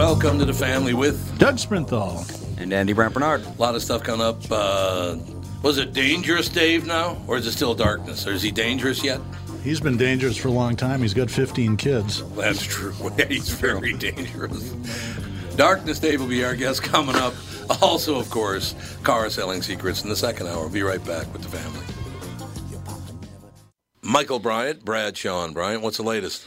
Welcome to the family with Doug Sprinthall. And Andy Brant Bernard. a lot of stuff coming up. Uh, was it dangerous, Dave, now? Or is it still darkness? Or is he dangerous yet? He's been dangerous for a long time. He's got 15 kids. That's true. He's very dangerous. Darkness Dave will be our guest coming up. Also, of course, car selling secrets in the second hour. We'll be right back with the family. Michael Bryant, Bradshaw Bryant, what's the latest?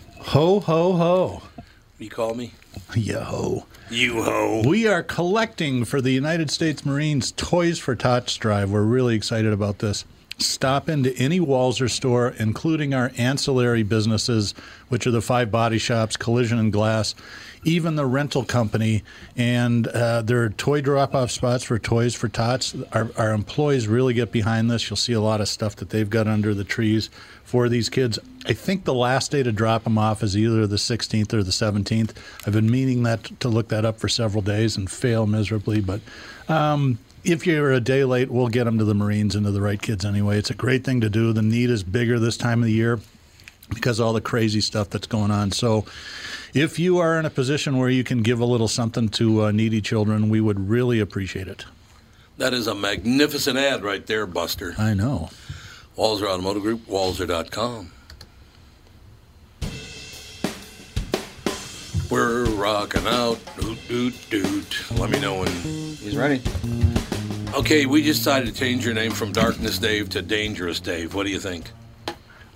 Ho, ho, ho. You call me? Yo. You ho. We are collecting for the United States Marines Toys for Tots drive. We're really excited about this. Stop into any Walser store, including our ancillary businesses, which are the five body shops, collision and glass, even the rental company. And uh, there are toy drop off spots for Toys for Tots. Our, our employees really get behind this. You'll see a lot of stuff that they've got under the trees for these kids. I think the last day to drop them off is either the 16th or the 17th. I've been meaning that to look that up for several days and fail miserably, but um, if you're a day late, we'll get them to the Marines and to the right kids anyway. It's a great thing to do. The need is bigger this time of the year because of all the crazy stuff that's going on. So, if you are in a position where you can give a little something to uh, needy children, we would really appreciate it. That is a magnificent ad right there, Buster. I know. Walser Automotive Group, Walser.com. We're rocking out. Doot, doot, doot. Let me know when. He's ready. Okay, we just decided to change your name from Darkness Dave to Dangerous Dave. What do you think?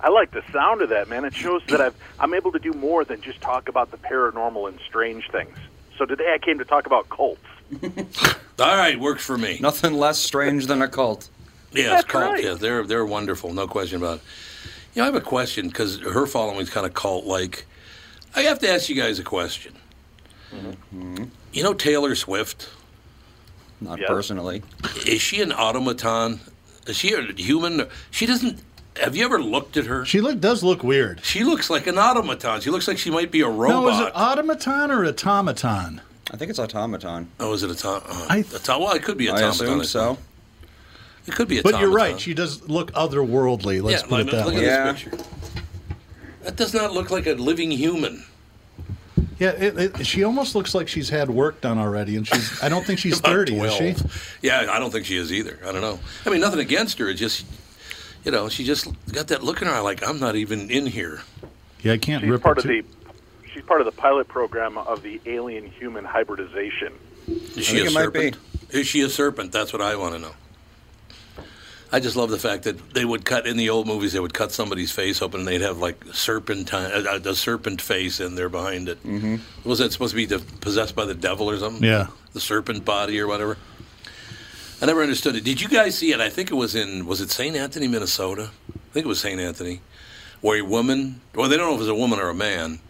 I like the sound of that, man. It shows that I've, I'm able to do more than just talk about the paranormal and strange things. So today I came to talk about cults. All right, works for me. Nothing less strange than a cult. Yes, That's cult. right. Yeah, they're they're wonderful, no question about it. You know, I have a question because her following is kind of cult-like. I have to ask you guys a question. Mm-hmm. You know Taylor Swift? Not Yes. personally. Is she an automaton? Is she a human? She doesn't. Have you ever looked at her? She look does look weird. She looks like an automaton. She looks like she might be a robot. No, is it automaton or automaton? I think it's automaton. oh, is it a tom? Uh, I- a tom- well, it could be a I automaton. assume so. It could be a But you're right. She does look otherworldly. Let's yeah, put it that look way. at Yeah. this picture. That does not look like a living human. Yeah, it, it, she almost looks like she's had work done already, and she's. I don't think she's About thirty, is she? 12. Yeah, I don't think she is either. I don't know. I mean, nothing against her. It's just, you know, she just got that look in her eye like, I'm not even in here. Yeah, I can't She's rip part her of the she's part of the pilot program of the alien human hybridization. Is she a serpent? Is she a serpent? That's what I want to know. I just love the fact that they would cut in the old movies. They would cut somebody's face open, and they'd have like serpentine, uh, the serpent face in there behind it. Mm-hmm. Was that supposed to be the, possessed by the devil or something? Yeah. the serpent body or whatever. I never understood it. Did you guys see it? I think it was in was it St. Anthony, Minnesota? I think it was St. Anthony, where a woman, well, they don't know if it was a woman or a man,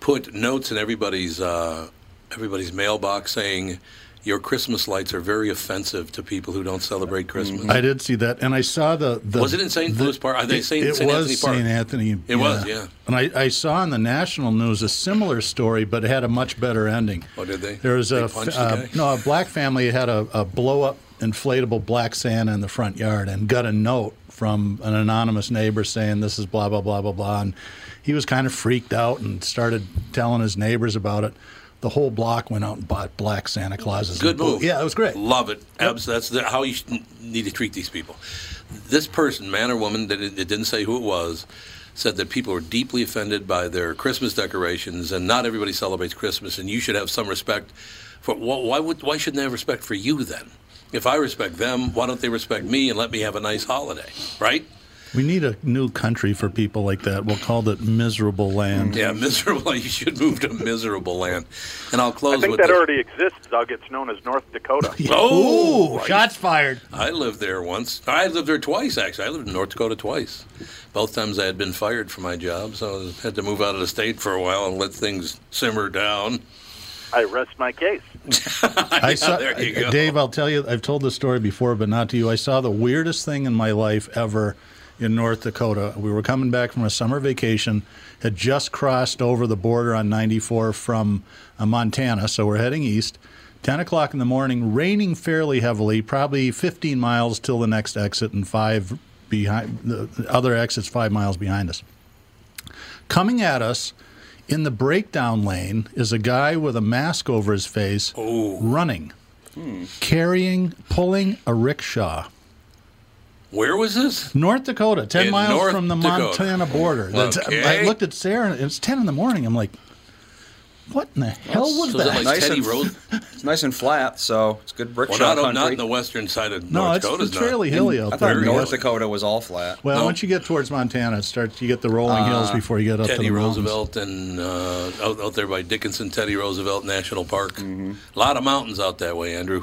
put notes in everybody's uh, everybody's mailbox saying, "Your Christmas lights are very offensive to people who don't celebrate Christmas." I did see that, and I saw the. the Was it in St. the- Louis Park? Are they it, St. It St. was Anthony Park? St. Anthony. It was, yeah. And I, I saw on the national news a similar story, but it had a much better ending. Oh, did they? There was They a punched the uh, no, a black family had a, a blow up inflatable black Santa in the front yard and got a note from an anonymous neighbor saying this is blah blah blah blah blah, and he was kind of freaked out and started telling his neighbors about it. The whole block went out and bought black Santa Clauses. Good move. Yeah, it was great. Love it. Abs- That's the, how you need to treat these people. This person, man or woman, that it, it didn't say who it was, said that people are deeply offended by their Christmas decorations, and not everybody celebrates Christmas, and you should have some respect for. Wh- why would? Why shouldn't they have respect for you then? If I respect them, why don't they respect me and let me have a nice holiday? Right? We need a new country for people like that. We'll call it miserable land. Yeah, miserable. You should move to miserable land. And I'll close I think with that this. already exists. Dog. It's known as North Dakota. Oh, Ooh, shots fired. I lived there once. I lived there twice, actually. I lived in North Dakota twice. Both times I had been fired from my job, so I had to move out of the state for a while and let things simmer down. I rest my case. I saw, there you go. Dave, I'll tell you, I've told this story before, but not to you. I saw the weirdest thing in my life ever in North Dakota. We were coming back from a summer vacation, had just crossed over the border on 94 from uh, Montana, so we're heading east. 10 o'clock in the morning, raining fairly heavily, probably 15 miles till the next exit, and five behind the the other exits five miles behind us. Coming at us in the breakdown lane is a guy with a mask over his face running, carrying, pulling a rickshaw. Where was this? North Dakota, 10 In miles North from the Dakota. Montana border. That's- Okay. I looked at Sarah, and it's 10 in the morning. I'm like, what in the hell was So that? that like Nice Teddy and- Road? It's nice and flat, so it's good brick Well, shot not, country. not in the western side of no, North it's, Dakota. it's fairly In- hilly I thought there. North Dakota was all flat. Well, No. once you get towards Montana, it starts. You get the rolling hills before you get up to Teddy the mountains. Roosevelt and uh, out, out there by Dickinson, Teddy Roosevelt National Park. Mm-hmm. A lot of mountains out that way, Andrew.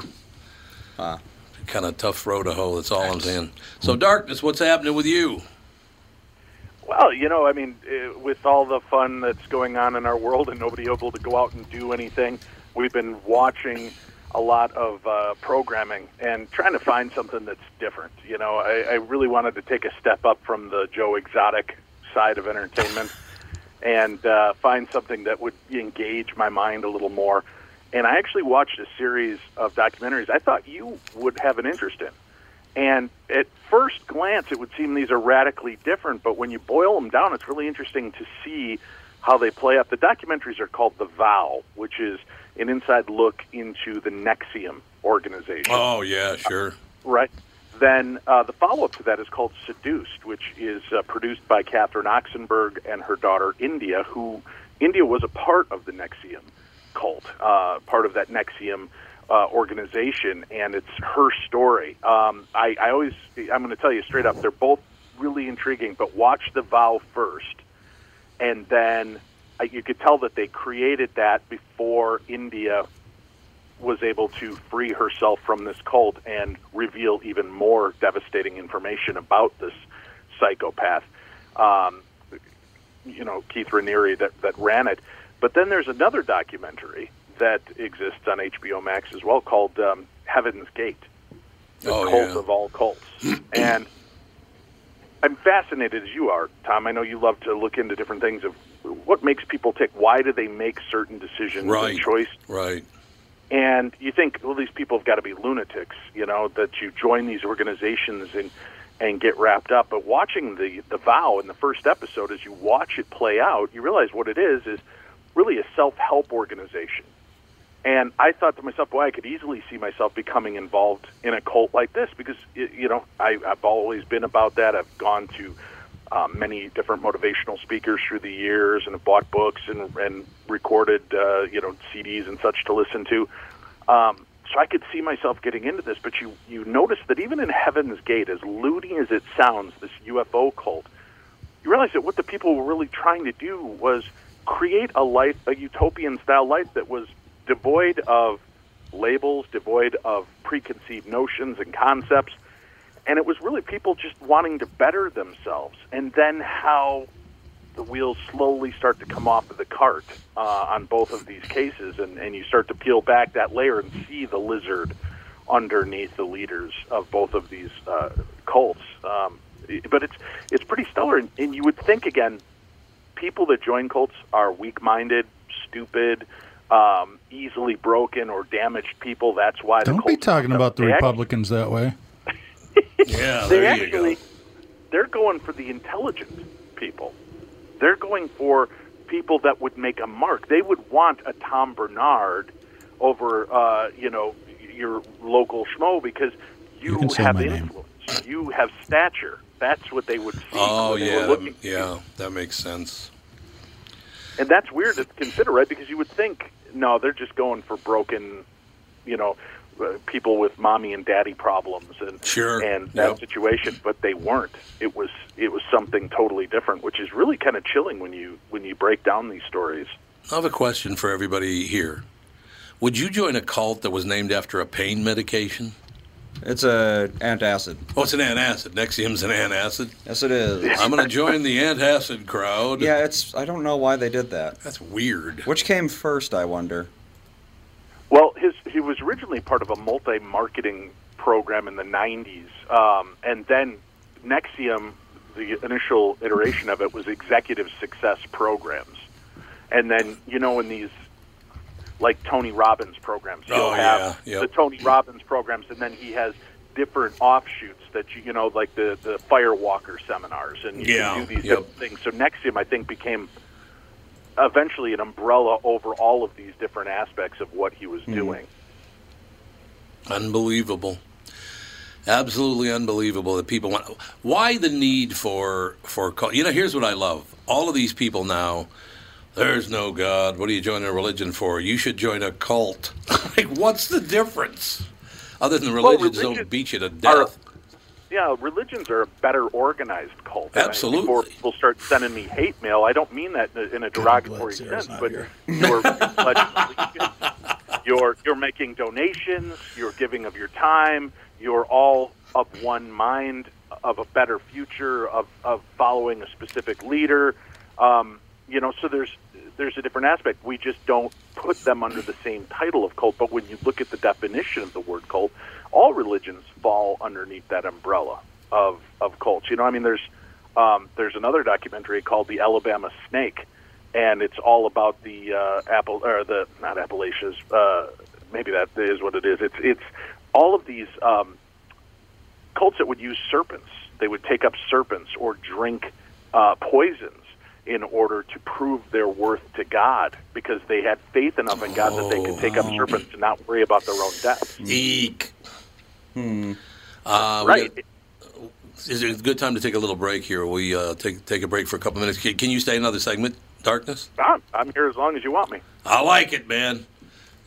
Ah. Kind of tough road to hoe. That's all I'm saying. So, darkness, what's happening with you? Well, you know, I mean, uh, with all the fun that's going on in our world and nobody able to go out and do anything, we've been watching a lot of uh, programming and trying to find something that's different. You know, I, I really wanted to take a step up from the Joe Exotic side of entertainment and uh, find something that would engage my mind a little more. And I actually watched a series of documentaries I thought you would have an interest in. And at first glance, it would seem these are radically different, but when you boil them down, it's really interesting to see how they play out. The documentaries are called The Vow, which is an inside look into the NXIVM organization Oh, yeah, sure. right? Then uh, the follow up to that is called Seduced, which is uh, produced by Catherine Oxenberg and her daughter India, who India was a part of the NXIVM cult, uh, part of that NXIVM uh, organization, and it's her story. Um, I, I always, I'm going to tell you straight up, they're both really intriguing, but watch The Vow first, and then uh, you could tell that they created that before India was able to free herself from this cult and reveal even more devastating information about this psychopath. Um, you know, Keith Raniere that, that ran it. But then there's another documentary that exists on HBO Max as well called um, Heaven's Gate, the Oh, cult yeah. of all cults. and I'm fascinated as you are, Tom. I know you love to look into different things of what makes people tick. Why do they make certain decisions Right. and choice Right. and you think, well, these people have got to be lunatics, you know, that you join these organizations and and get wrapped up. But watching the the vow in the first episode, as you watch it play out, you realize what it is is really a self help organization. And I thought to myself, boy, I could easily see myself becoming involved in a cult like this because you know I, I've always been about that. I've gone to um, many different motivational speakers through the years and have bought books and, and recorded uh, you know CDs and such to listen to. Um, so I could see myself getting into this, but you you notice that even in Heaven's Gate, as loony as it sounds, this UFO cult, you realize that what the people were really trying to do was create a life, a utopian style life that was devoid of labels, devoid of preconceived notions and concepts, and it was really people just wanting to better themselves. And then how the wheels slowly start to come off of the cart uh, on both of these cases, and, and you start to peel back that layer and see the lizard underneath the leaders of both of these uh, cults. Um, but it's it's pretty stellar, and, and you would think again, people that join cults are weak-minded, stupid. Um, easily broken or damaged people. That's why Don't be cults talking about the they act- Republicans that way. Yeah, they there you actually go. they're going for the intelligent people. They're going for people that would make a mark. They would want a Tom Barnard over, uh, you know, your local schmo because you, You have my name. influence. You have stature. That's what they would see. Oh when they yeah, were looking. that- yeah, that makes sense. And that's weird to consider, right? Because you would think, no, they're just going for broken, you know, uh, people with mommy and daddy problems and Sure, and that yep. situation, but they weren't. It was it was something totally different, which is really kind of chilling when you when you break down these stories. I have a question for everybody here. Would you join a cult that was named after a pain medication? It's a antacid. Oh, it's an antacid. Nexium's an antacid. Yes, it is. I'm going to join the antacid crowd. yeah, it's. I don't know why they did that. That's weird. Which came first? I wonder. Well, his he was originally part of a multi-marketing program in the '90s, um, and then NXIVM, the initial iteration of it, was executive success programs, and then you know in these like Tony Robbins programs, he'll Oh, have yeah, yep. the Tony Robbins programs, and then he has different offshoots that you you know like the the Firewalker seminars, and you Yeah, do these yep. different things. So NXIVM, I think, became eventually an umbrella over all of these different aspects of what he was hmm. doing. Unbelievable. Absolutely unbelievable that people want. Why the need for for? You know, here's what I love. All of these people now. There's no God. What are you joining a religion for? You should join a cult. like, what's the difference? Other than religions don't beat you to are- death. Yeah, religions are a better organized cult. I- Absolutely. Before people start sending me hate mail, I don't mean that in a- derogatory sense, but you're allegiance, you're you're making donations, you're giving of your time, you're all of one mind of a better future of of following a specific leader. Um, you know, so there's there's a different aspect. We just don't put them under the same title of cult. But when you look at the definition of the word cult, all religions fall underneath that umbrella of of cults. You know, I mean, there's um, there's another documentary called The Alabama Snake, and it's all about the uh, Apple or the not Appalachians. Uh, maybe that is what it is. It's it's all of these um, cults that would use serpents. They would take up serpents or drink uh, poisons in order to prove their worth to God because they had faith enough in God that they could take up serpents and not worry about their own death. Eek. Hmm. Uh, Right. got- is it a good time to take a little break here? We uh, take take a break for a couple minutes. Can, can you stay another segment, Darkness? I'm, I'm here as long as you want me. I like it, man.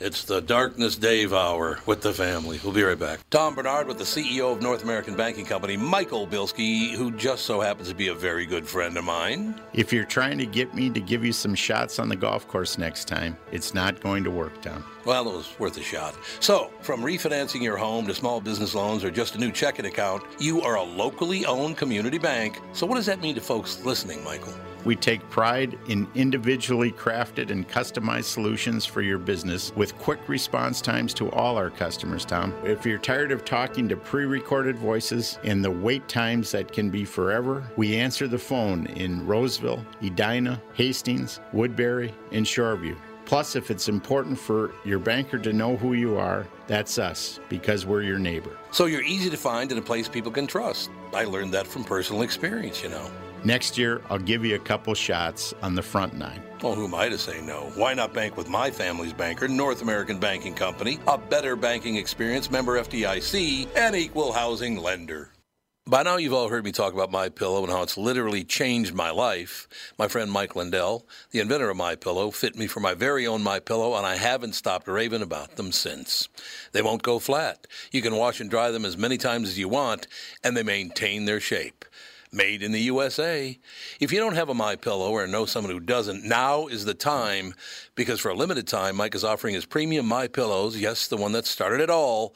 It's the Darkness Dave Hour with the family. We'll be right back. Tom Barnard with the CEO of North American Banking Company, Michael Bilski, who just so happens to be a very good friend of mine. If you're trying to get me to give you some shots on the golf course next time, it's not going to work, Tom. Well, it was worth a shot. So, from refinancing your home to small business loans or just a new checking account, you are a locally owned community bank. So, what does that mean to folks listening, Michael? We take pride in individually crafted and customized solutions for your business with quick response times to all our customers, Tom. If you're tired of talking to pre recorded voices and the wait times that can be forever, we answer the phone in Roseville, Edina, Hastings, Woodbury, and Shoreview. Plus, if it's important for your banker to know who you are, that's us because we're your neighbor. So, you're easy to find in a place people can trust. I learned that from personal experience, you know. Next year, I'll give you a couple shots on the front nine. Well, who am I to say no? Why not bank with my family's banker, North American Banking Company, a better banking experience, member FDIC, and equal housing lender? By now, you've all heard me talk about My Pillow and how it's literally changed my life. My friend Mike Lindell, the inventor of My Pillow, fit me for my very own My Pillow, and I haven't stopped raving about them since. They won't go flat. You can wash and dry them as many times as you want, and they maintain their shape made in the USA. If you don't have a My Pillow or know someone who doesn't, now is the time because for a limited time Mike is offering his premium My Pillows, yes, the one that started it all,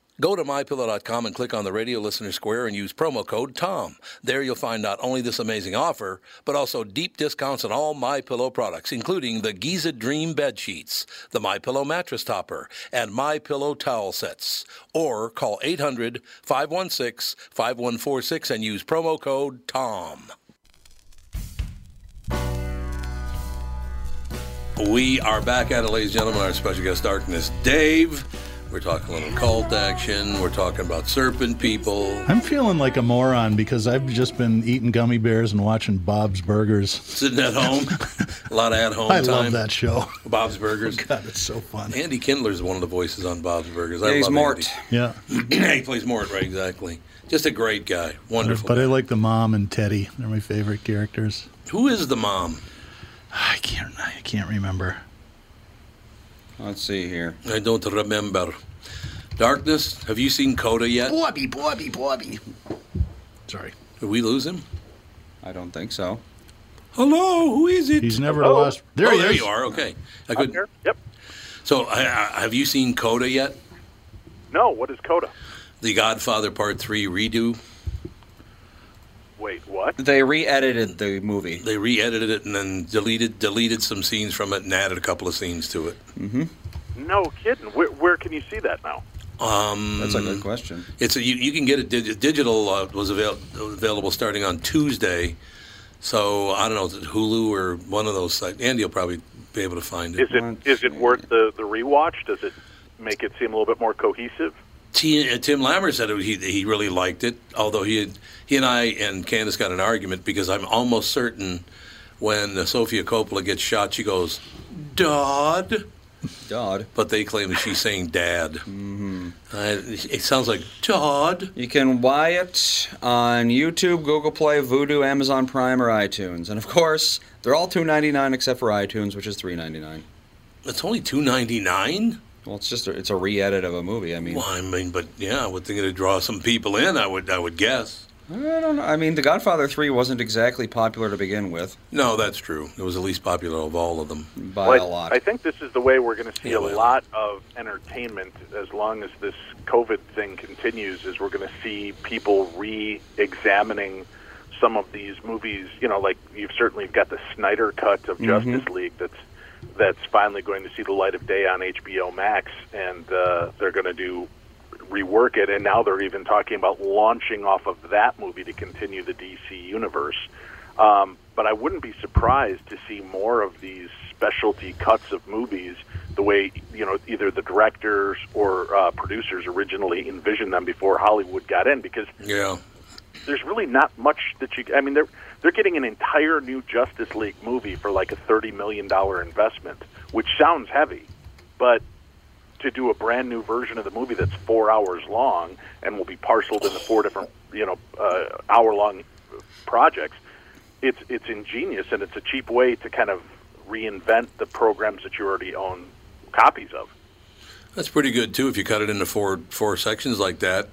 Go to mypillow.com and click on the radio listener square and use promo code TOM. There you'll find not only this amazing offer, but also deep discounts on all My Pillow products, including the Giza Dream bed sheets, the My Pillow mattress topper, and My Pillow towel sets. Or call 800-516-5146 and use promo code TOM. We are back at it, ladies and gentlemen. Our special guest, Darkness Dave. We're talking a little cult action. We're talking about serpent people. I'm feeling like a moron because I've just been eating gummy bears and watching Bob's Burgers. Sitting at home, a lot of at home I time. love that show. Bob's Burgers. God, it's so fun. Andy Kindler is one of the voices on Bob's Burgers. I Yeah, he's love Mort. Yeah, he plays Mort, right? Exactly. Just a great guy. Wonderful. but I like the mom and Teddy. They're my favorite characters. Who is the mom? I can't. I can't remember. Let's see here. I don't remember. Darkness. Have you seen Coda yet? Bobby, Bobby, Bobby. Sorry, Did we lose him? I don't think so. Hello. Who is it? he's never Hello? lost. There oh, he there is. you are. Okay. I I'm could. here. Yep. So, I, I, have you seen Coda yet? No, what is Coda? The Godfather Part Three redo. Wait, what? They re-edited the movie. They re-edited it and then deleted deleted some scenes from it and added a couple of scenes to it. Mm-hmm. No kidding. Where, where can you see that now? Um, That's a good question. It's a, you, you can get it digi- digital uh, was avail- available starting on Tuesday. So I don't know, is it Hulu or one of those sites? Andy will probably be able to find it. Is it it Let's is it worth the the rewatch? Does it make it seem a little bit more cohesive? T, uh, Tim Lammer said it, he he really liked it, although he had, he and I and Candace got an argument because I'm almost certain when uh, Sofia Coppola gets shot, she goes, "Dad," Dodd. but they claim that she's saying "Dad." Mm-hmm. it sounds like "Dad." You can buy it on YouTube, Google Play, Vudu, Amazon Prime, or iTunes. And of course, they're all two ninety nine except for iTunes, which is three ninety nine. It's only two ninety nine. Well, it's just a, it's a re-edit of a movie. I mean, Well, I mean, but yeah, I would think it'd draw some people in. I would, I would guess. I don't know. I mean, The Godfather Three wasn't exactly popular to begin with No, that's true. It was the least popular of all of them. by Well, a lot. I think this is the way we're going to see Yeah, a well. lot of entertainment as long as this COVID thing continues. Is we're going to see people re-examining some of these movies. You know, like you've certainly got the Snyder cut of mm-hmm. Justice League that's that's finally going to see the light of day on HBO Max, and uh, they're going to do rework it. And now they're even talking about launching off of that movie to continue the DC universe. Um, but I wouldn't be surprised to see more of these specialty cuts of movies the way you know either the directors or uh, producers originally envisioned them before Hollywood got in because Yeah. There's really not much that you I mean they're they're getting an entire new Justice League movie for like a 30 million dollar investment which sounds heavy but to do a brand new version of the movie that's 4 hours long and will be parceled into four different you know uh, hour long projects it's it's ingenious and it's a cheap way to kind of reinvent the programs that you already own copies of. That's pretty good too. If you cut it into four four sections like that,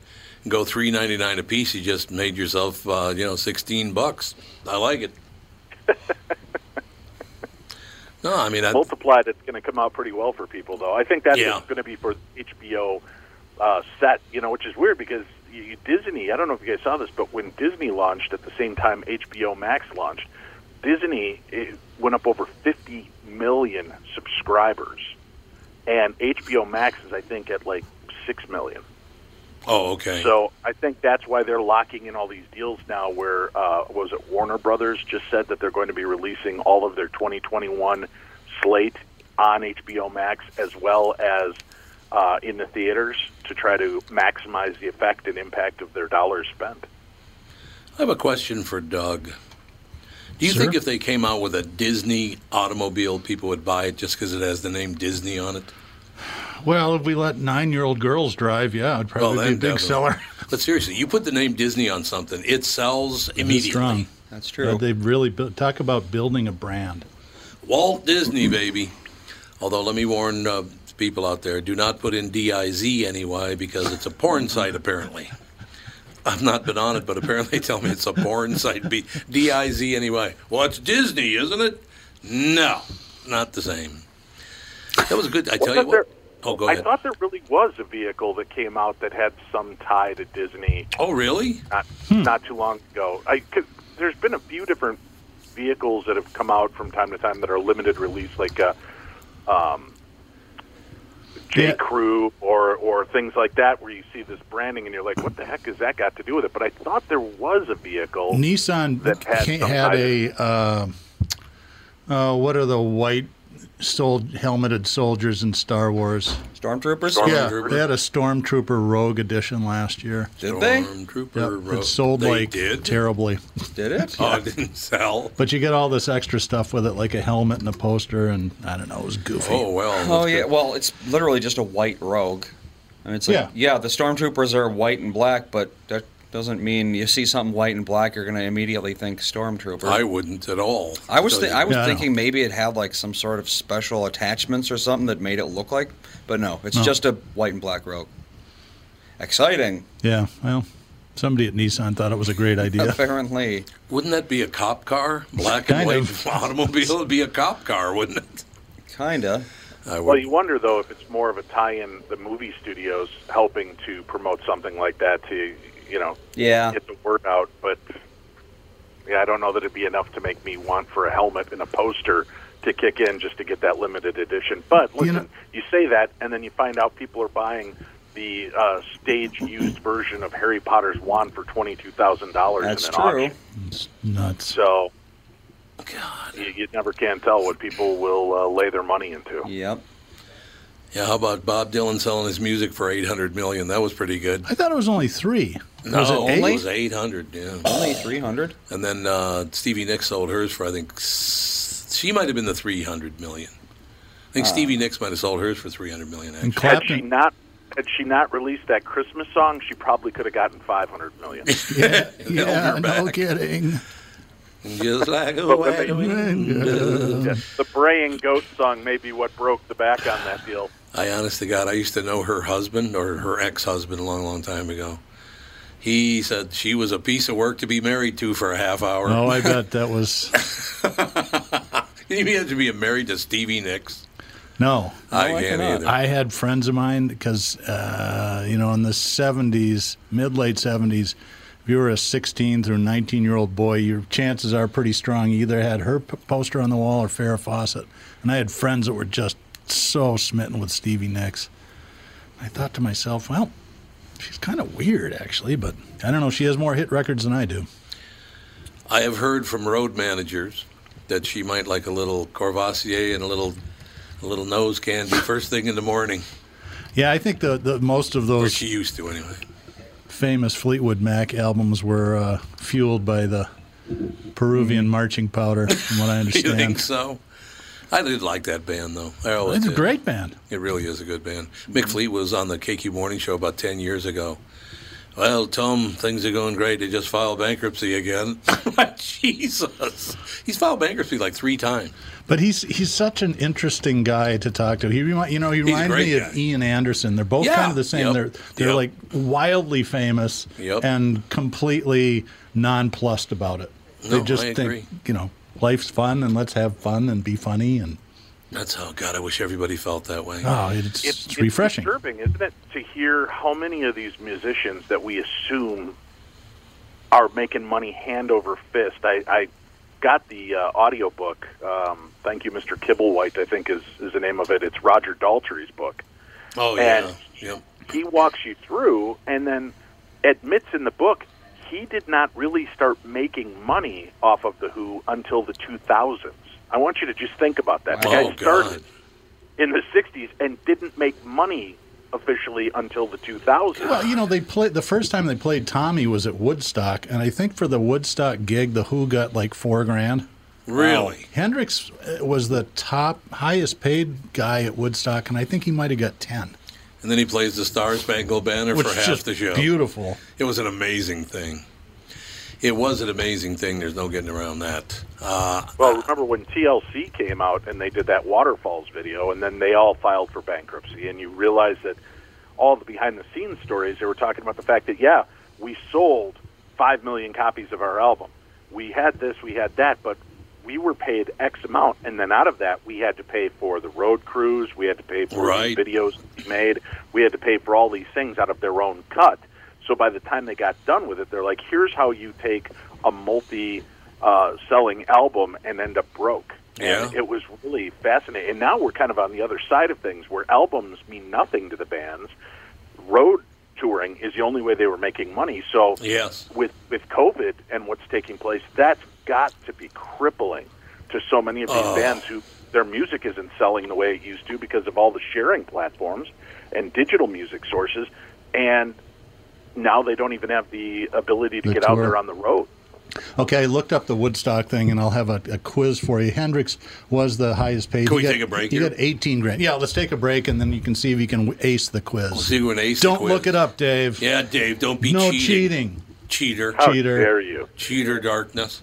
go three ninety nine a piece, you just made yourself uh, you know sixteen bucks. I like it. no, I mean I, Multiplied, it's going to come out pretty well for people, though. I think that's Yeah. going to be for HBO uh, set, you know, which is weird because you, Disney. I don't know if you guys saw this, but when Disney launched at the same time HBO Max launched, Disney went up over 50 million subscribers, and HBO Max is, I think, at like six million. Oh okay. So I think that's why they're locking in all these deals now. Where uh, was it Warner Brothers just said that they're going to be releasing all of their 2021 slate on HBO Max as well as uh, in the theaters to try to maximize the effect and impact of their dollars spent. I have a question for Doug. Do you Sir? think if they came out with a Disney automobile, people would buy it just because it has the name Disney on it? Well, if we let nine-year-old girls drive, yeah, it'd probably be a big definitely. seller. But seriously, you put the name Disney on something, it sells immediately. strong. That's Yeah, true. they really built, talk about building a brand. Walt Disney, baby. Although, let me warn uh, people out there: do not put in D-I-Z anyway because it's a porn site. Apparently, I've not been on it, but apparently they tell me it's a porn site. B- D-I-Z anyway. Well, it's Disney, isn't it? No, not the same. That was a good. I tell you Wasn't what. there Oh, go I thought there really was a vehicle that came out that had some tie to Disney Oh, really? not not too long ago. I cause there's been a few different vehicles that have come out from time to time that are limited release, like uh, um, J Yeah. Crew or or things like that, where you see this branding and you're like, what the heck has that got to do with it? But I thought there was a vehicle. Nissan That had ca- had a uh, uh, what are the white sol- helmeted soldiers in Star Wars? Stormtroopers? Storm- Yeah, they had a Stormtrooper Rogue edition last year. Did they? Stormtrooper Yep, Road. it sold They like did? terribly, Did it? Oh, it didn't sell. but you get all this extra stuff with it, like a helmet and a poster, and I don't know, it was goofy. Oh well. Oh that's yeah, good. well, it's literally just a white rogue. I mean, it's like Yeah. yeah. the stormtroopers are white and black, but that doesn't mean you see something white and black, you're going to immediately think stormtrooper. I wouldn't at all. I was So thi- I was Yeah, I thinking maybe it had like some sort of special attachments or something that made it look like, but no, it's No. just a white and black rogue. Exciting, Yeah, well, somebody at Nissan thought it was a great idea. apparently. Wouldn't that be a cop car? Black and white of. automobile would be a cop car, wouldn't it? Kinda. Well, you wonder though if it's more of a tie-in, the movie studios helping to promote something like that to, you know, Yeah. get the word out. But yeah, I don't know that it'd be enough to make me want for a helmet and a poster to kick in just to get that limited edition. But You listen, know- you, say that, and then you find out people are buying the uh, stage-used version of Harry Potter's wand for twenty-two thousand dollars in That's an true. auction. It's nuts. So God. you, you never can tell what people will uh, lay their money into. Yep. Yeah. How about Bob Dylan selling his music for eight hundred million? That was pretty good. I thought it was only three. No, was it eight? it was eight hundred. Yeah. Only 300? And then uh, Stevie Nicks sold hers for I think she might have been the three hundred million. I think Stevie Nicks might have sold hers for three hundred million. And Actually, Had she not had she not released that Christmas song, she probably could have gotten five hundred million. yeah, held her no kidding. just like a But when they- wagon. Yeah, the braying goat song may be what broke the back on that deal. I honest to God, I used to know her husband or her ex-husband a long, long time ago. He said she was a piece of work to be married to for a half hour. Oh, I bet that was Can you imagine being married to Stevie Nicks? no. I I can't cannot. either. I had friends of mine because, uh, you know, in the 70s, mid late 70s, if you were a 16 through 19 year old boy, your chances are pretty strong. You either had her p- poster on the wall or Farrah Fawcett. And I had friends that were just so smitten with Stevie Nicks. I thought to myself, well, she's kind of weird, actually, but I don't know. She has more hit records than I do. I have heard from road managers that she might like a little Courvoisier and a little, a little nose candy first thing in the morning, Yeah, I think the, the most of or those she used to anyway. famous Fleetwood Mac albums were uh, fueled by the Peruvian marching powder, from what I understand. You think so? I did like that band though. I always It's a great band. It really is a good band. Mick Fleet was on the KQ Morning Show about 10 years ago. Well, Tom, things are going great. They just filed bankruptcy again. Jesus. He's filed bankruptcy like three times. But he's he's such an interesting guy to talk to. He you know he reminds me guy. of Ian Anderson. They're both Yeah, kind of the same. yep, They're they're yep. like wildly famous Yep. and completely nonplussed about it. No, they just think you know life's fun and let's have fun and be funny and That's how, God, I wish everybody felt that way. oh it's, It's, it's refreshing. disturbing, isn't it, to hear how many of these musicians that we assume are making money hand over fist. I, I got the uh, audiobook. Um, thank you, Mr. Kibblewhite, I think is, is the name of it. It's Roger Daltrey's book. Oh, yeah. And- Yep. He walks you through and then admits in the book he did not really start making money off of The Who until the 2000s. I want you to just think about that. The Oh, guy started God. in the 60s and didn't make money officially until the 2000s. Well, you know, they played the first time they played Tommy was at Woodstock, and I think for the Woodstock gig, the Who got like four grand. Really? Hendrix uh, was the top, highest paid guy at Woodstock, and I think he might have got ten, And then he plays the Star Spangled Banner which for half just the show. beautiful. It was an amazing thing. It was an amazing thing. There's no getting around that. Uh, Well, remember when TLC came out and they did that Waterfalls video, and then they all filed for bankruptcy, and you realize that all the behind the scenes stories, they were talking about the fact that, yeah, we sold 5 million copies of our album. We had this, we had that, but we were paid X amount, and then out of that, we had to pay for the road crews, we had to pay for Right. the videos we made, we had to pay for all these things out of their own cut. So by the time they got done with it, they're like, "Here's how you take a multi uh, selling album and end up broke." And Yeah. it was really fascinating. And now we're kind of on the other side of things, where albums mean nothing to the bands. Road touring is the only way they were making money. So Yes. with with COVID and what's taking place, that's got to be crippling to so many of these Oh. bands who their music isn't selling the way it used to because of all the sharing platforms and digital music sources, and now they don't even have the ability to The get out there on the road. Okay, I looked up the Woodstock thing, and I'll have a, a quiz for you. Hendrix was the highest paid. Can He we got- take a break You here? got 18 grand. Yeah, let's take a break, and then you can see if you can ace the quiz. We'll see who an ace. Don't quiz. look it up, Dave. Yeah, Dave, don't be no cheating. cheating. Cheater. How Cheater. dare you? Cheater darkness.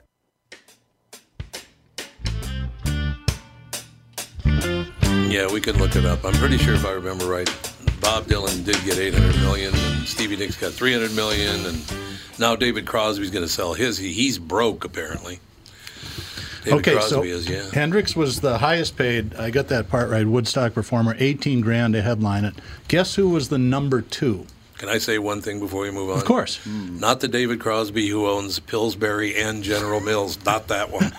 Yeah, we can look it up. I'm pretty sure if I remember right, Bob Dylan did get 800 million, and Stevie Nicks got 300 million, and now David Crosby's going to sell his. He, he's broke apparently. David okay, Crosby so is yeah. Hendrix was the highest paid. I got that part right. Woodstock performer, 18 grand to headline it. Guess who was the number two? Can I say one thing before we move on? Of course. Hmm. Not the David Crosby who owns Pillsbury and General Mills. Not that one.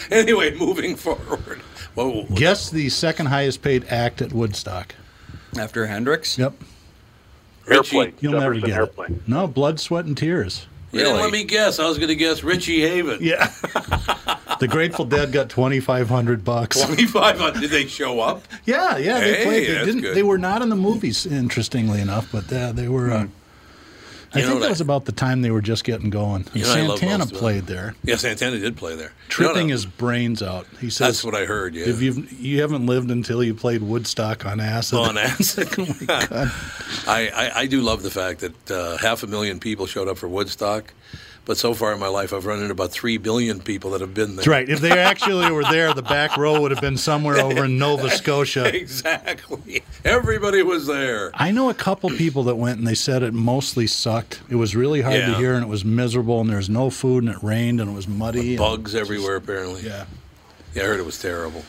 anyway, moving forward. Whoa, Guess the second highest paid act at Woodstock. After Hendrix? Yep. Richie. Airplane. You'll never Jefferson get Airplane. it. No, blood, sweat, and tears. You didn't Really? let me guess. I was going to guess Richie Haven. Yeah. the Grateful Dead got 2,500 bucks. Twenty five hundred? Did they show up? Yeah, yeah, they Hey, played. They that's didn't. good. They were not in the movies, interestingly enough, but uh, they were. Uh, I know think that that- was about the time they were just getting going. You know, Santana played there, Yeah, Santana did play there. tripping his brains out. He says, That's what I heard, yeah. If you you haven't lived until you played Woodstock on acid, on acid. I, I, I do love the fact that uh, half a million people showed up for Woodstock, but so far in my life, I've run into about three billion people that have been there. That's right. If they actually were there, the back row would have been somewhere over in Nova Scotia. Exactly. Everybody was there. I know a couple people that went and they said it mostly sucked. It was really hard to hear and it was miserable and there was no food and it rained and it was muddy. Bugs everywhere, apparently. Yeah. Yeah, I heard it was terrible.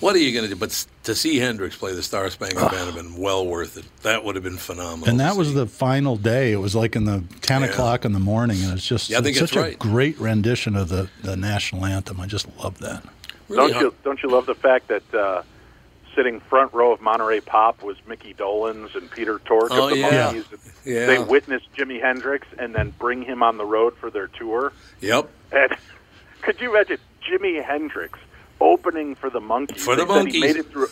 What are you going to do? But to see Hendrix play the Star Spangled Band have been well worth it. That would have been phenomenal. And that was the final day. It was like in the 10 Yeah. o'clock in the morning and it's just Yeah, I think it's that's such a great rendition of the, the national anthem. I just love that. really don't you don't you love the fact that uh, sitting front row of Monterey Pop was Micky Dolenz and Peter Tork Oh, of the yeah. Monkees? Yeah. They witnessed Jimi Hendrix and then bring him on the road for their tour. Yep. And could you imagine Jimi Hendrix opening for the Monkees. For the They said he made it through.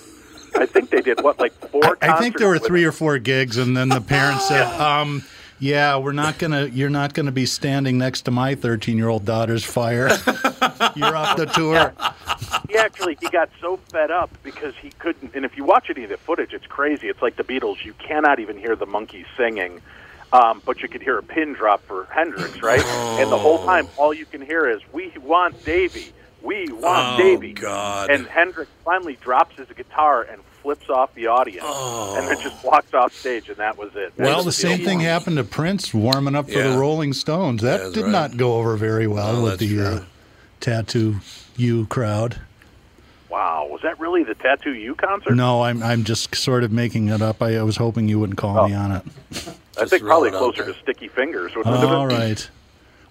I think they did what, like four? I think there were three with or four gigs and then the parents said, um, yeah, we're not gonna. You're not gonna be standing next to my 13 year old daughter's fire. you're off the tour. he actually he got so fed up because he couldn't and if you watch any of the footage it's crazy it's like the beatles you cannot even hear the Monkees singing um, but you could hear a pin drop for hendrix right and the whole time all you can hear is we want davy we want Oh, davy God. and hendrix finally drops his guitar and flips off the audience and then just walks off stage and that was it That Well, was the same deal. thing happened to Prince warming up for Yeah. the Rolling Stones. That That's did right. not go over very well No, with the uh, tattoo you crowd. wow was that really the tattoo you concert No, I'm I'm just sort of making it up. I, I was hoping you wouldn't call me Oh. on it. I think probably closer to Sticky Fingers. Wouldn't it have All been? right.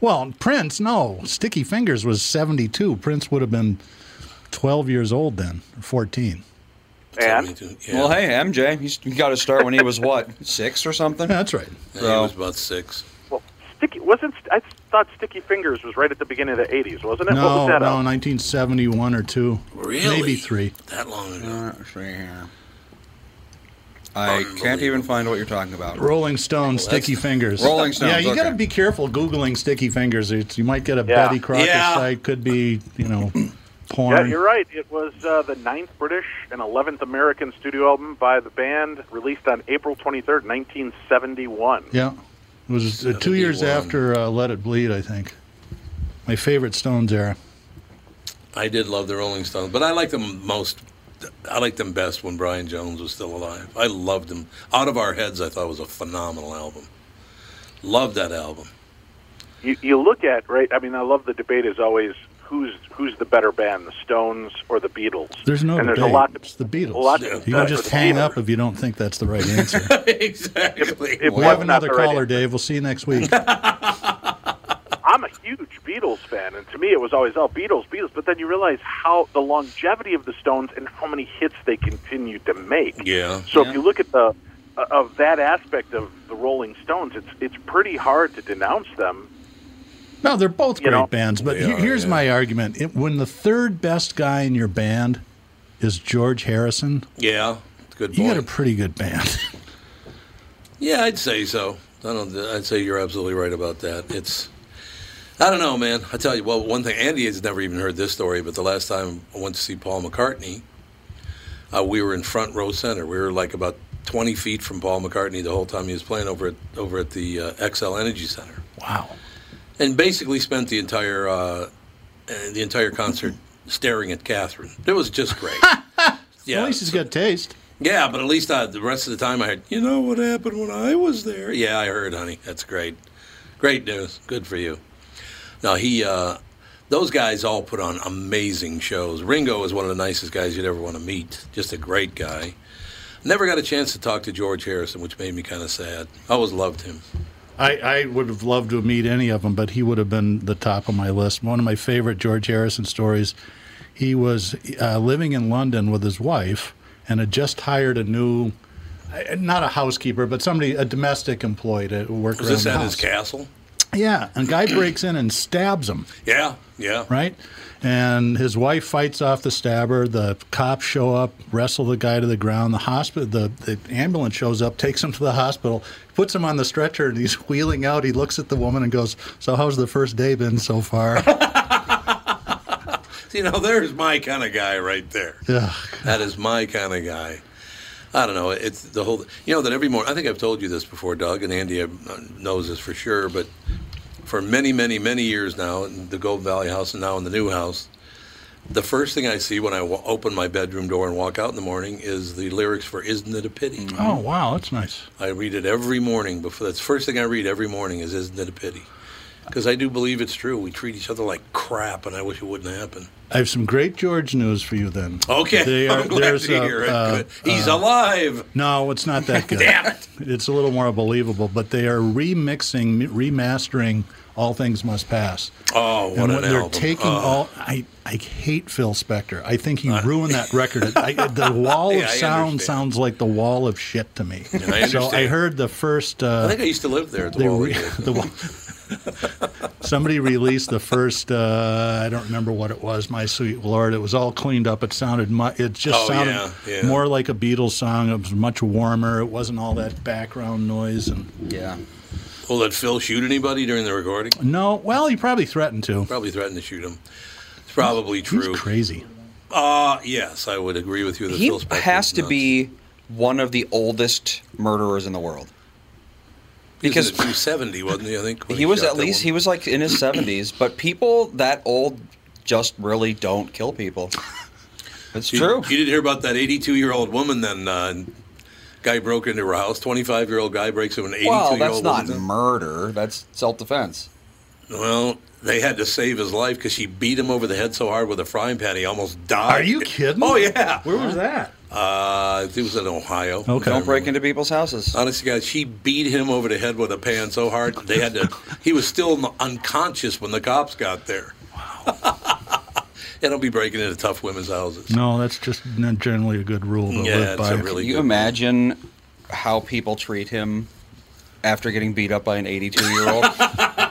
Well, Prince, no. Sticky Fingers was 72. Prince would have been 12 years old then, or 14. And 72, yeah. Well, hey, MJ, he's- he got to start when he was what, six or something? That's right. Yeah, So- he was about six. well, Sticky wasn't. I thought Sticky Fingers was right at the beginning of the '80s, wasn't it? what No, was that? no, out? 1971 or two. Really? Maybe three. That long ago. Uh, let's see here. I can't even find what you're talking about. Rolling Stone, that's- Sticky Fingers. Rolling Stones, Yeah, you got to be careful Googling Sticky Fingers. It's, you might get a Yeah. Betty Crocker Yeah. site. Could be, you know, porn. Yeah, you're right. It was uh, the ninth British and 11th American studio album by the band, released on April 23rd, 1971. Yeah. It was uh, two years after uh, Let It Bleed, I think. My favorite Stones era. I did love the Rolling Stones, but I like them most. I liked them best when Brian Jones was still alive. I loved him. Out of Our Heads, I thought was a phenomenal album. Loved that album. You, you look at right. I mean, I love the debate is always who's who's the better band, the Stones or the Beatles. There's no and debate. there's a lot. To, it's the Beatles. a lot to Yeah. you can just hang Beatles. up if you don't think that's the right answer. exactly. If we was have another the right caller. Dave. We'll see you next week. I'm a huge Beatles fan, and to me, it was always oh Beatles, Beatles. But then you realize how the longevity of the Stones and how many hits they continued to make. Yeah. So Yeah. if you look at the uh, of that aspect of the Rolling Stones, it's it's pretty hard to denounce them. No, they're both great know, bands. But he- are, here's yeah. my argument: it, when the third best guy in your band is George Harrison, Yeah. Good you got a pretty good band. Yeah, I'd say so. I don't. I'd say you're absolutely right about that. It's. I don't know, man. I tell you, well, one thing. Andy has never even heard this story, but the last time I went to see Paul McCartney, uh, we were in front row center. We were like about 20 feet from Paul McCartney the whole time he was playing over at over at the uh, Xcel Energy Center, wow. and basically spent the entire uh, uh, the entire concert staring at Catherine. It was just great. yeah, At least he's got taste. yeah, but at least uh, the rest of the time I heard, you know what happened when I was there? Yeah, I heard, honey. That's great. Great news. Good for you. Now, he, uh, those guys all put on amazing shows. Ringo is one of the nicest guys you'd ever want to meet. Just a great guy. Never got a chance to talk to George Harrison, which made me kind of sad. I always loved him. I, I would have loved to meet any of them, but he would have been the top of my list. One of my favorite George Harrison stories. He was uh, living in London with his wife and had just hired a new, uh, not a housekeeper, but somebody, a domestic employee to work Was around this at his castle? Yeah, and a guy breaks in and stabs him. Yeah, yeah. right? And his wife fights off the stabber. The cops show up, wrestle the guy to the ground. The hospital, the, the ambulance shows up, takes him to the hospital, puts him on the stretcher, and he's wheeling out. He looks at the woman and goes, "So how's the first day been so far?" You know, there's my kind of guy right there. yeah, That is my kind of guy. I don't know. It's the whole. You know that every morning. I think I've told you this before, Doug, and Andy uh, knows this for sure. But for many, many, many years now, in the Gold Valley house and now in the new house, the first thing I see when I open my bedroom door and walk out in the morning is the lyrics for "Isn't It a Pity." Mm-hmm. Oh wow, that's nice. I read it every morning. Before that's the first thing I read every morning is "Isn't It a Pity," because I do believe it's true. We treat each other like crap, and I wish it wouldn't happen. I have some great George news for you then. Okay, They are- I'm glad there's, to uh, hear it. uh. He's alive. No, it's not that good. Damn it. It's a little more believable, but they are remixing, remastering "All Things Must Pass." Oh, what and an when they're album! taking Oh. all I, I hate Phil Spector. I think he ruined that record. I, the wall Yeah, of sound sounds like the wall of shit to me. I so I heard the first. Uh, I think I used to live there at the they Wall. re- the wall- somebody released the first. Uh, I don't remember what it was. My sweet lord, it was all cleaned up. It sounded. Mu- it just Oh, sounded yeah, yeah. more like a Beatles song. It was much warmer. It wasn't all that background noise and. Yeah. Well, did Phil shoot anybody during the recording? No, well, he probably threatened to. Probably threatened to shoot him. It's probably He's true. crazy. Uh, yes, I would agree with you. That He Phil Spector's has to nuts. be one of the oldest murderers in the world. He was because- 270, wasn't he? I think when He was at that least he was like in his 70s, but people that old just really don't kill people. That's You- true. You didn't hear about that 82 year old woman then? Uh, guy broke into her house. 25 year old guy breaks into an 82 Well, year that's old not woman. murder. That's self-defense. Well, they had to save his life because she beat him over the head so hard with a frying pan he almost died. Are you kidding? Me? Oh yeah. Where was that? Uh, it was in Ohio. Okay. Don't break into people's houses. Honestly, guys, she beat him over the head with a pan so hard they had to. he was still unconscious when the cops got there. Wow. and don't be breaking into tough women's houses. No, that's just not generally a good rule to Yeah, live it's by. a really Can you good. imagine how people treat him after getting beat up by an 82 year old?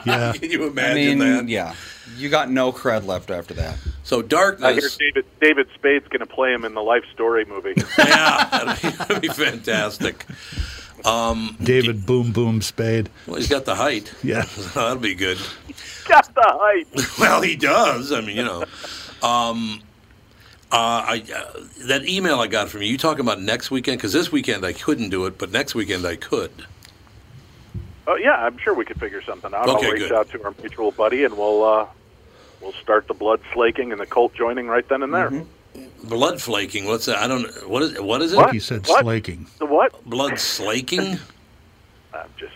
yeah. Can you I imagine mean, that? yeah. You got no cred left after that. So darkness. I hear. David David Spade's going to play him in the Life Story movie. yeah, that'd be, that'd be fantastic. Um, David Boom Boom Spade. Well, he's got the height. Yeah. that'll be good. Got the height. Well, he does. I mean, you know. Um, uh, I uh, that email I got from you. You talking about next weekend? Because this weekend I couldn't do it, but next weekend I could. Oh yeah, I'm sure we could figure something out. Okay, I'll reach good. out to our mutual buddy, and we'll uh, we'll start the blood slaking and the cult joining right then and there. Blood flaking. What's that? I don't. What is what is it? What? He said What? slaking. The what? Blood slaking. I'm just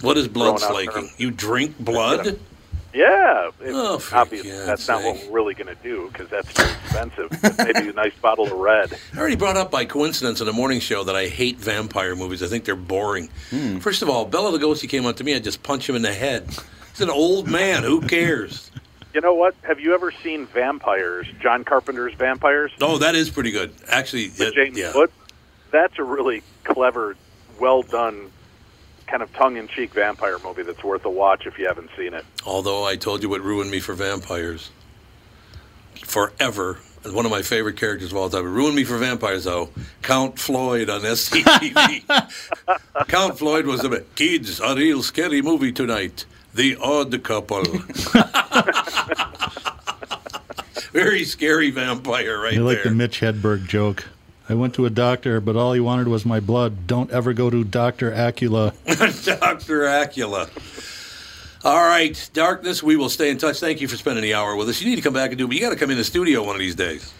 What is blood Throwing slaking? You drink blood? Yeah. It's Oh, for obvious God's that's not what we're really going to do because that's too expensive. Maybe a nice bottle of red. I already brought up by coincidence in the morning show that I hate vampire movies. I think they're boring. Hmm. First of all, Bela Lugosi came up to me. I'd just punch him in the head. He's an old man. Who cares? You know what? Have you ever seen Vampires? John Carpenter's Vampires Oh, that is pretty good. Actually, with that- James yeah. Woods. That's a really clever, well done, kind of tongue-in-cheek vampire movie that's worth a watch if you haven't seen it. Although I told you what ruined me for vampires. Forever. One of my favorite characters of all time. It ruined me for vampires, though. Count Floyd on SCTV. Count Floyd was the kids. A real scary movie tonight. The Odd Couple. Very scary vampire, right You like the. Mitch Hedberg joke. I went to a doctor, but all he wanted was my blood. Don't ever go to Dr. Acula. Dr. Acula. All right, Darkness, we will stay in touch. Thank you for spending the hour with us. You need to come back and do it, but you got to come in the studio one of these days.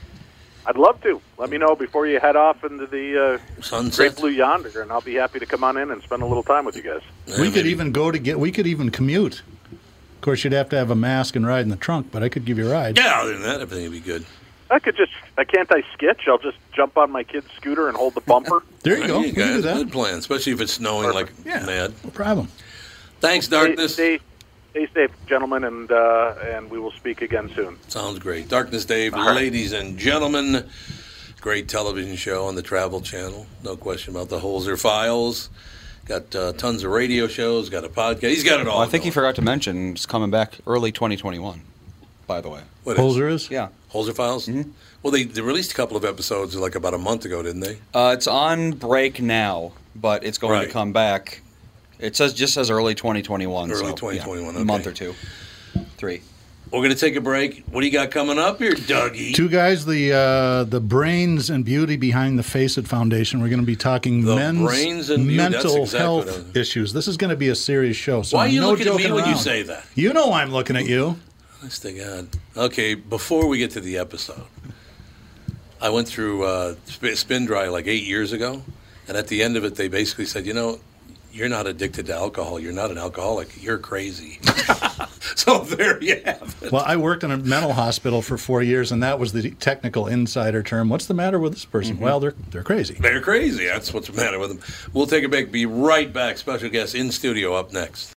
I'd love to. Let me know before you head off into the uh, Sunset. Great Blue Yonder, and I'll be happy to come on in and spend a little time with you guys. Yeah, we could even go to get. We could even commute. Of course, you'd have to have a mask and ride in the trunk, but I could give you a ride. Yeah, other than that, everything would be good. I could just, I can't I sketch? I'll just jump on my kid's scooter and hold the bumper. There you go. You can go. do That's a good plan, especially if it's snowing like Yeah. mad. No problem. Thanks, stay, Darkness. stay, stay safe, gentlemen, and uh, and we will speak again soon. Sounds great. Darkness Dave, All right. ladies and gentlemen. Great television show on the Travel Channel. No question about the Holzer Files. Got uh, tons of radio shows, got a podcast. He's got it all. Well, I think he forgot to mention it's coming back early 2021, by the way. What is- Holzer is? Yeah. Holzer Files? Mm-hmm. Well, they, they released a couple of episodes like about a month ago, didn't they? Uh, it's on break now, but it's going Right. to come back. It says just says early 2021. Early so, yeah, 2021, A month or two, three. We're going to take a break. What do you got coming up here, Dougie? Two guys, the uh, the brains and beauty behind the Face It Foundation. We're going to be talking The men's brains and mental exactly health issues. This is going to be a serious show. So Why are you no looking at me joking when you say that? You know I'm looking at you. Honest to God. Okay, before we get to the episode, I went through uh, spin dry like eight years ago, and at the end of it, they basically said, you know, you're not addicted to alcohol. You're not an alcoholic. You're crazy. so there you have it. Well, I worked in a mental hospital for four years, and that was the technical insider term. What's the matter with this person? Mm-hmm. Well, they're they're crazy. They're crazy. That's what's the matter with them. We'll take a break. Be right back. Special guest in studio up next.